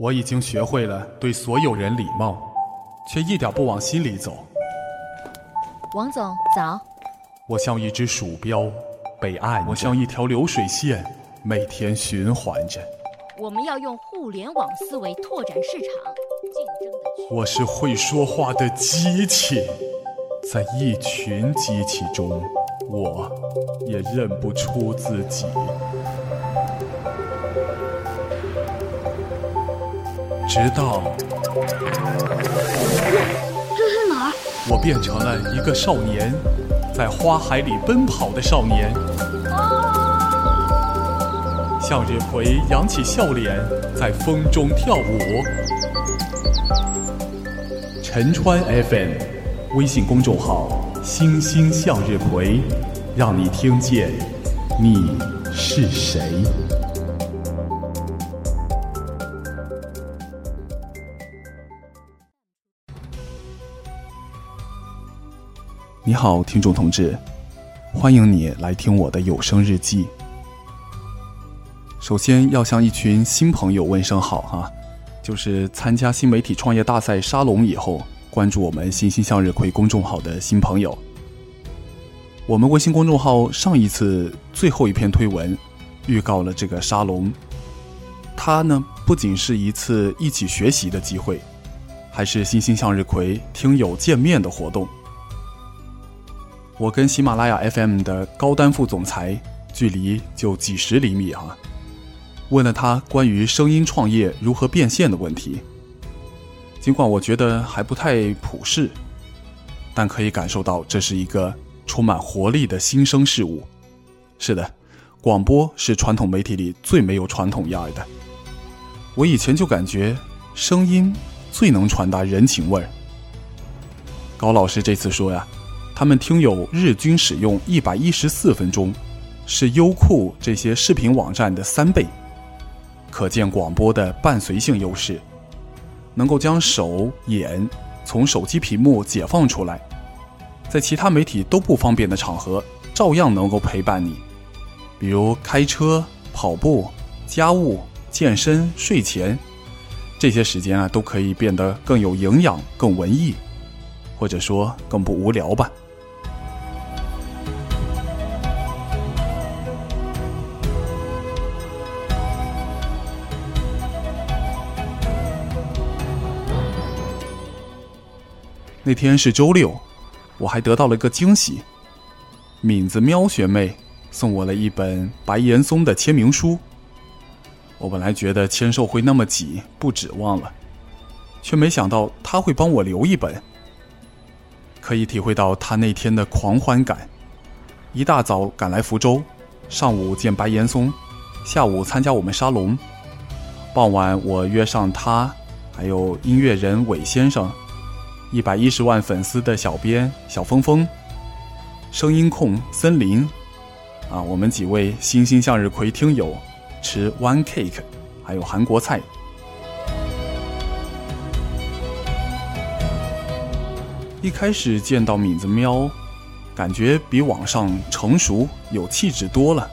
我已经学会了对所有人礼貌，却一点不往心里走。王总早。我像一只鼠标，被按；我像一条流水线，每天循环着。我们要用互联网思维拓展市场，竞争的。我是会说话的机器，在一群机器中，我也认不出自己。直到这是哪儿？我变成了一个少年，在花海里奔跑的少年。向日葵扬起笑脸，在风中跳舞。陈川 FM 微信公众号“星星向日葵”，让你听见你是谁。你好，听众同志，欢迎你来听我的有声日记。首先要向一群新朋友问声好哈，就是参加新媒体创业大赛沙龙以后，关注我们“欣欣向日葵”公众号的新朋友。我们微信公众号上一次最后一篇推文，预告了这个沙龙，它呢不仅是一次一起学习的机会，还是“欣欣向日葵”听友见面的活动。我跟喜马拉雅 FM 的高丹副总裁距离就几十厘米啊，问了他关于声音创业如何变现的问题。尽管我觉得还不太普适，但可以感受到这是一个充满活力的新生事物。是的，广播是传统媒体里最没有传统样的。我以前就感觉声音最能传达人情味儿。高老师这次说呀。他们听友日均使用一百一十四分钟，是优酷这些视频网站的三倍，可见广播的伴随性优势，能够将手眼从手机屏幕解放出来，在其他媒体都不方便的场合，照样能够陪伴你，比如开车、跑步、家务、健身、睡前，这些时间啊，都可以变得更有营养、更文艺，或者说更不无聊吧。那天是周六，我还得到了个惊喜。敏子喵学妹送我了一本白岩松的签名书。我本来觉得签售会那么挤，不指望了，却没想到他会帮我留一本。可以体会到他那天的狂欢感。一大早赶来福州，上午见白岩松，下午参加我们沙龙，傍晚我约上他，还有音乐人韦先生。一百一十万粉丝的小编小峰峰，声音控森林，啊，我们几位星星向日葵听友吃 one cake，还有韩国菜。一开始见到敏子喵，感觉比网上成熟有气质多了，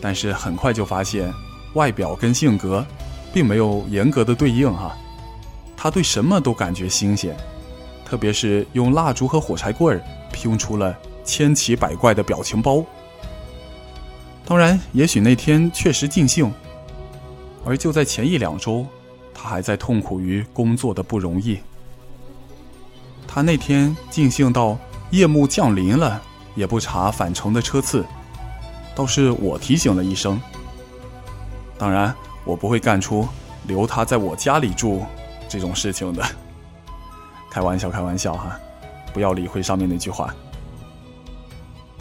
但是很快就发现外表跟性格并没有严格的对应哈。他对什么都感觉新鲜，特别是用蜡烛和火柴棍儿拼出了千奇百怪的表情包。当然，也许那天确实尽兴，而就在前一两周，他还在痛苦于工作的不容易。他那天尽兴到夜幕降临了也不查返程的车次，倒是我提醒了一声。当然，我不会干出留他在我家里住。这种事情的，开玩笑，开玩笑哈，不要理会上面那句话。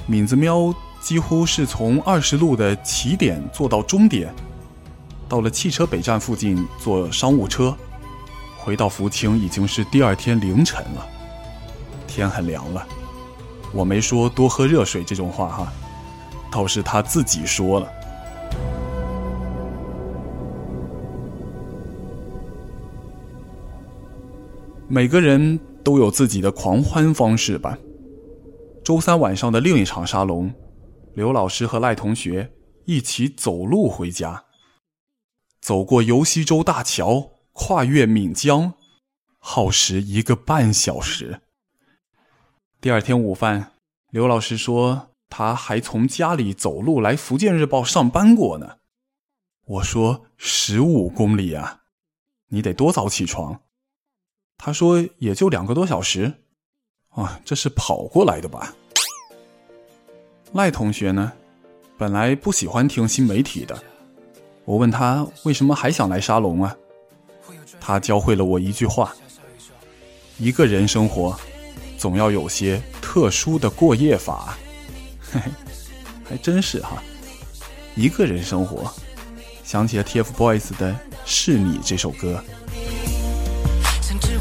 敏子喵几乎是从二十路的起点坐到终点，到了汽车北站附近坐商务车，回到福清已经是第二天凌晨了，天很凉了。我没说多喝热水这种话哈，倒是他自己说了。每个人都有自己的狂欢方式吧。周三晚上的另一场沙龙，刘老师和赖同学一起走路回家。走过尤溪洲大桥，跨越岷江，耗时一个半小时。第二天午饭，刘老师说他还从家里走路来福建日报上班过呢。我说十五公里啊，你得多早起床？他说也就两个多小时。啊，这是跑过来的吧？赖同学呢，本来不喜欢听新媒体的。我问他为什么还想来沙龙啊？他教会了我一句话：一个人生活。总要有些特殊的过夜法，嘿嘿，还真是哈。一个人生活，想起了 TFBOYS 的《是你》这首歌。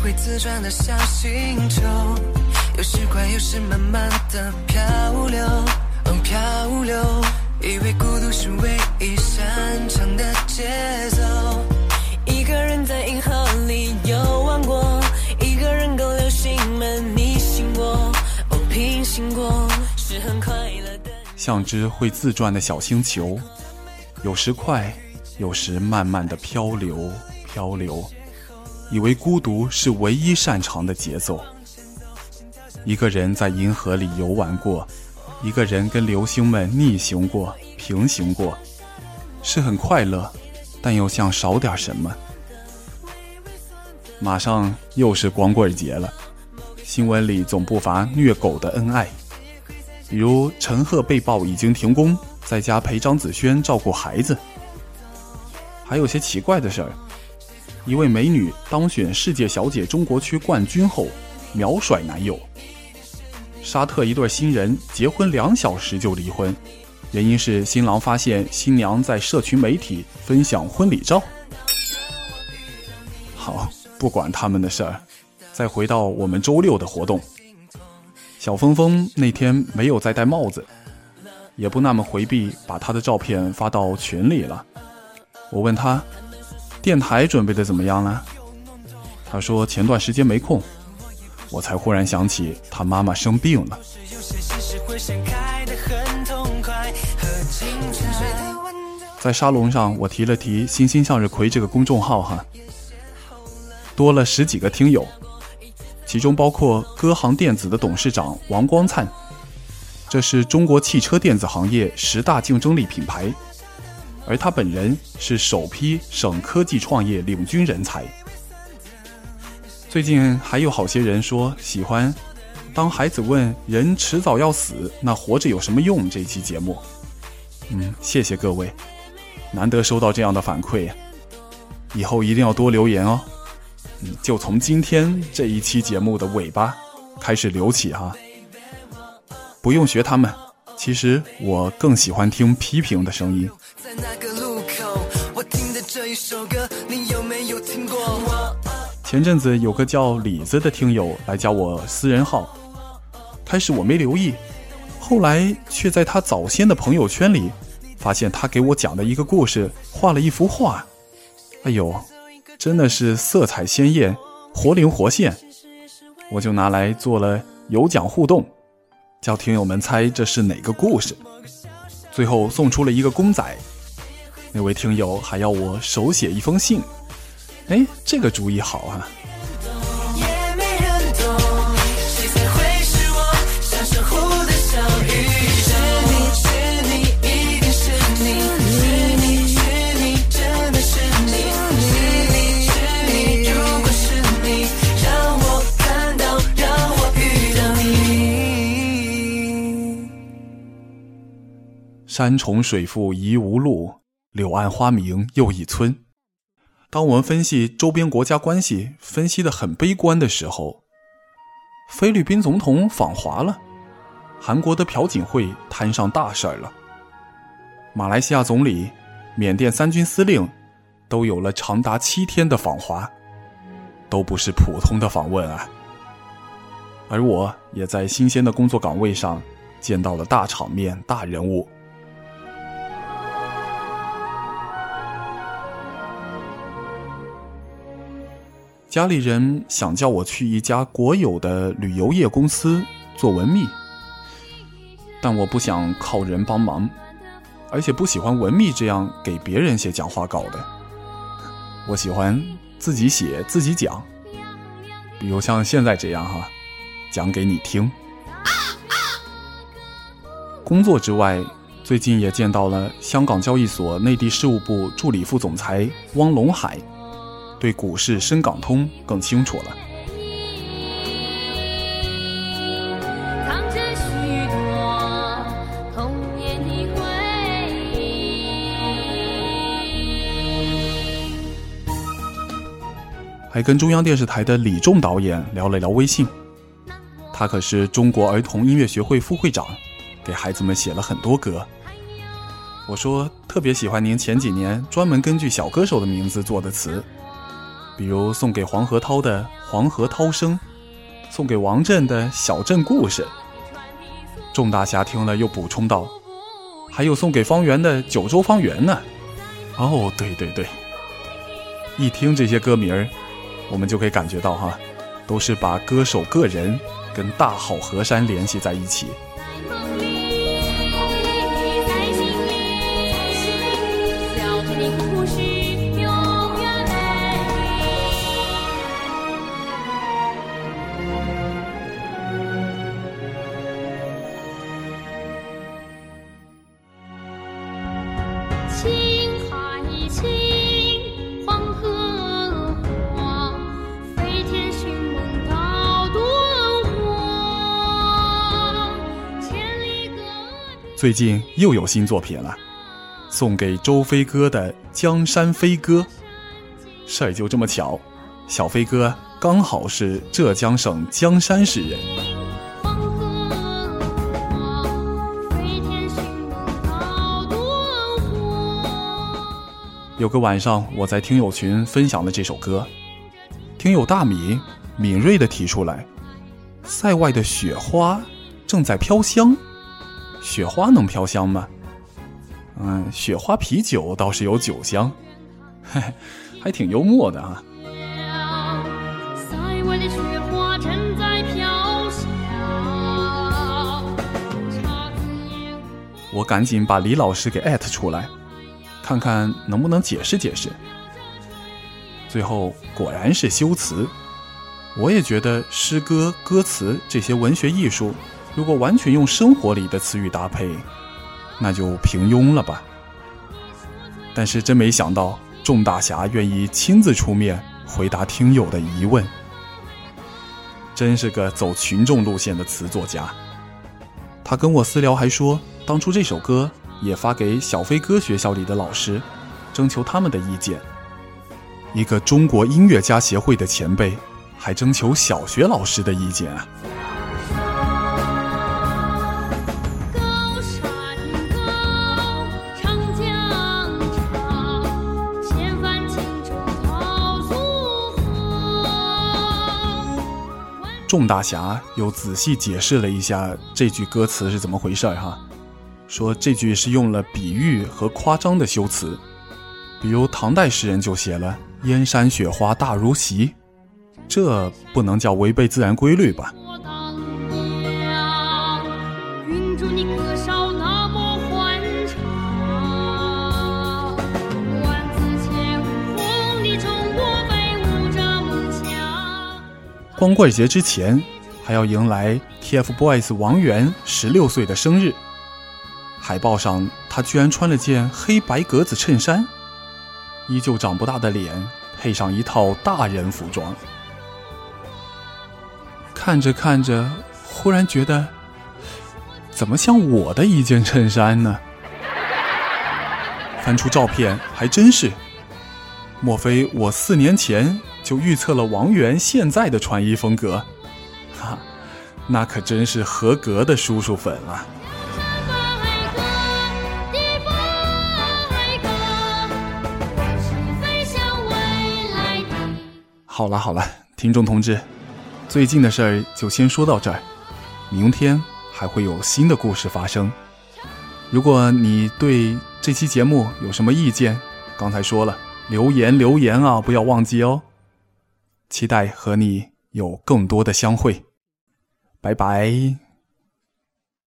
像只会自转的小星球，有时快，有时慢慢的漂流，嗯，漂流。以为孤独是唯一擅长的节奏，一个人在银河里游玩过，一个人勾流星门。像只会自转的小星球，有时快，有时慢慢的漂流，漂流。以为孤独是唯一擅长的节奏。一个人在银河里游玩过，一个人跟流星们逆行过，平行过，是很快乐，但又像少点什么。马上又是光棍节了。新闻里总不乏虐狗的恩爱，比如陈赫被曝已经停工，在家陪张子萱照顾孩子。还有些奇怪的事儿，一位美女当选世界小姐中国区冠军后，秒甩男友。沙特一对新人结婚两小时就离婚，原因是新郎发现新娘在社群媒体分享婚礼照。好，不管他们的事儿。再回到我们周六的活动，小峰峰那天没有再戴帽子，也不那么回避，把他的照片发到群里了。我问他，电台准备的怎么样了？他说前段时间没空。我才忽然想起他妈妈生病了。在沙龙上，我提了提“欣欣向日葵”这个公众号，哈，多了十几个听友。其中包括歌行电子的董事长王光灿，这是中国汽车电子行业十大竞争力品牌，而他本人是首批省科技创业领军人才。最近还有好些人说喜欢，当孩子问人迟早要死，那活着有什么用？这期节目，嗯，谢谢各位，难得收到这样的反馈，以后一定要多留言哦。嗯就从今天这一期节目的尾巴开始留起哈，不用学他们。其实我更喜欢听批评的声音。在那个路口，我听的这一首歌，你有没有听过前阵子有个叫李子的听友来加我私人号，开始我没留意，后来却在他早先的朋友圈里发现他给我讲的一个故事，画了一幅画。哎呦！真的是色彩鲜艳，活灵活现，我就拿来做了有奖互动，叫听友们猜这是哪个故事。最后送出了一个公仔，那位听友还要我手写一封信，哎，这个主意好啊。山重水复疑无路，柳暗花明又一村。当我们分析周边国家关系分析的很悲观的时候，菲律宾总统访华了，韩国的朴槿惠摊上大事儿了，马来西亚总理、缅甸三军司令都有了长达七天的访华，都不是普通的访问啊。而我也在新鲜的工作岗位上见到了大场面、大人物。家里人想叫我去一家国有的旅游业公司做文秘，但我不想靠人帮忙，而且不喜欢文秘这样给别人写讲话稿的。我喜欢自己写自己讲，比如像现在这样哈，讲给你听。工作之外，最近也见到了香港交易所内地事务部助理副总裁汪龙海，对股市深港通更清楚了。还跟中央电视台的李仲导演聊了聊微信，他可是中国儿童音乐学会副会长，给孩子们写了很多歌。我说特别喜欢您前几年专门根据小歌手的名字做的词，比如送给黄河涛的《黄河涛声》，送给王震的《小镇故事》。众大侠听了又补充道：“还有送给方圆的《九州方圆》呢。”哦，对对对，一听这些歌名儿。我们就可以感觉到哈，都是把歌手个人跟大好河山联系在一起。最近又有新作品了，送给周飞哥的《江山飞歌》。事儿就这么巧，小飞哥刚好是浙江省江山市人。有个晚上，我在听友群分享了这首歌，听友大米敏锐的提出来：“塞外的雪花正在飘香。”雪花能飘香吗？嗯，雪花啤酒倒是有酒香，嘿嘿，还挺幽默的啊。我赶紧把李老师给艾特出来，看看能不能解释解释。最后果然是修辞，我也觉得诗歌、歌词这些文学艺术。如果完全用生活里的词语搭配，那就平庸了吧。但是真没想到，众大侠愿意亲自出面回答听友的疑问，真是个走群众路线的词作家。他跟我私聊还说，当初这首歌也发给小飞哥学校里的老师，征求他们的意见。一个中国音乐家协会的前辈，还征求小学老师的意见啊。众大侠又仔细解释了一下这句歌词是怎么回事哈，说这句是用了比喻和夸张的修辞，比如唐代诗人就写了“燕山雪花大如席”，这不能叫违背自然规律吧？光棍节之前，还要迎来 TFBOYS 王源十六岁的生日。海报上，他居然穿了件黑白格子衬衫，依旧长不大的脸，配上一套大人服装。看着看着，忽然觉得，怎么像我的一件衬衫呢？翻出照片，还真是。莫非我四年前？就预测了王源现在的穿衣风格，哈，那可真是合格的叔叔粉了。好了好了，听众同志，最近的事儿就先说到这儿，明天还会有新的故事发生。如果你对这期节目有什么意见，刚才说了，留言留言啊，不要忘记哦。期待和你有更多的相会，拜拜。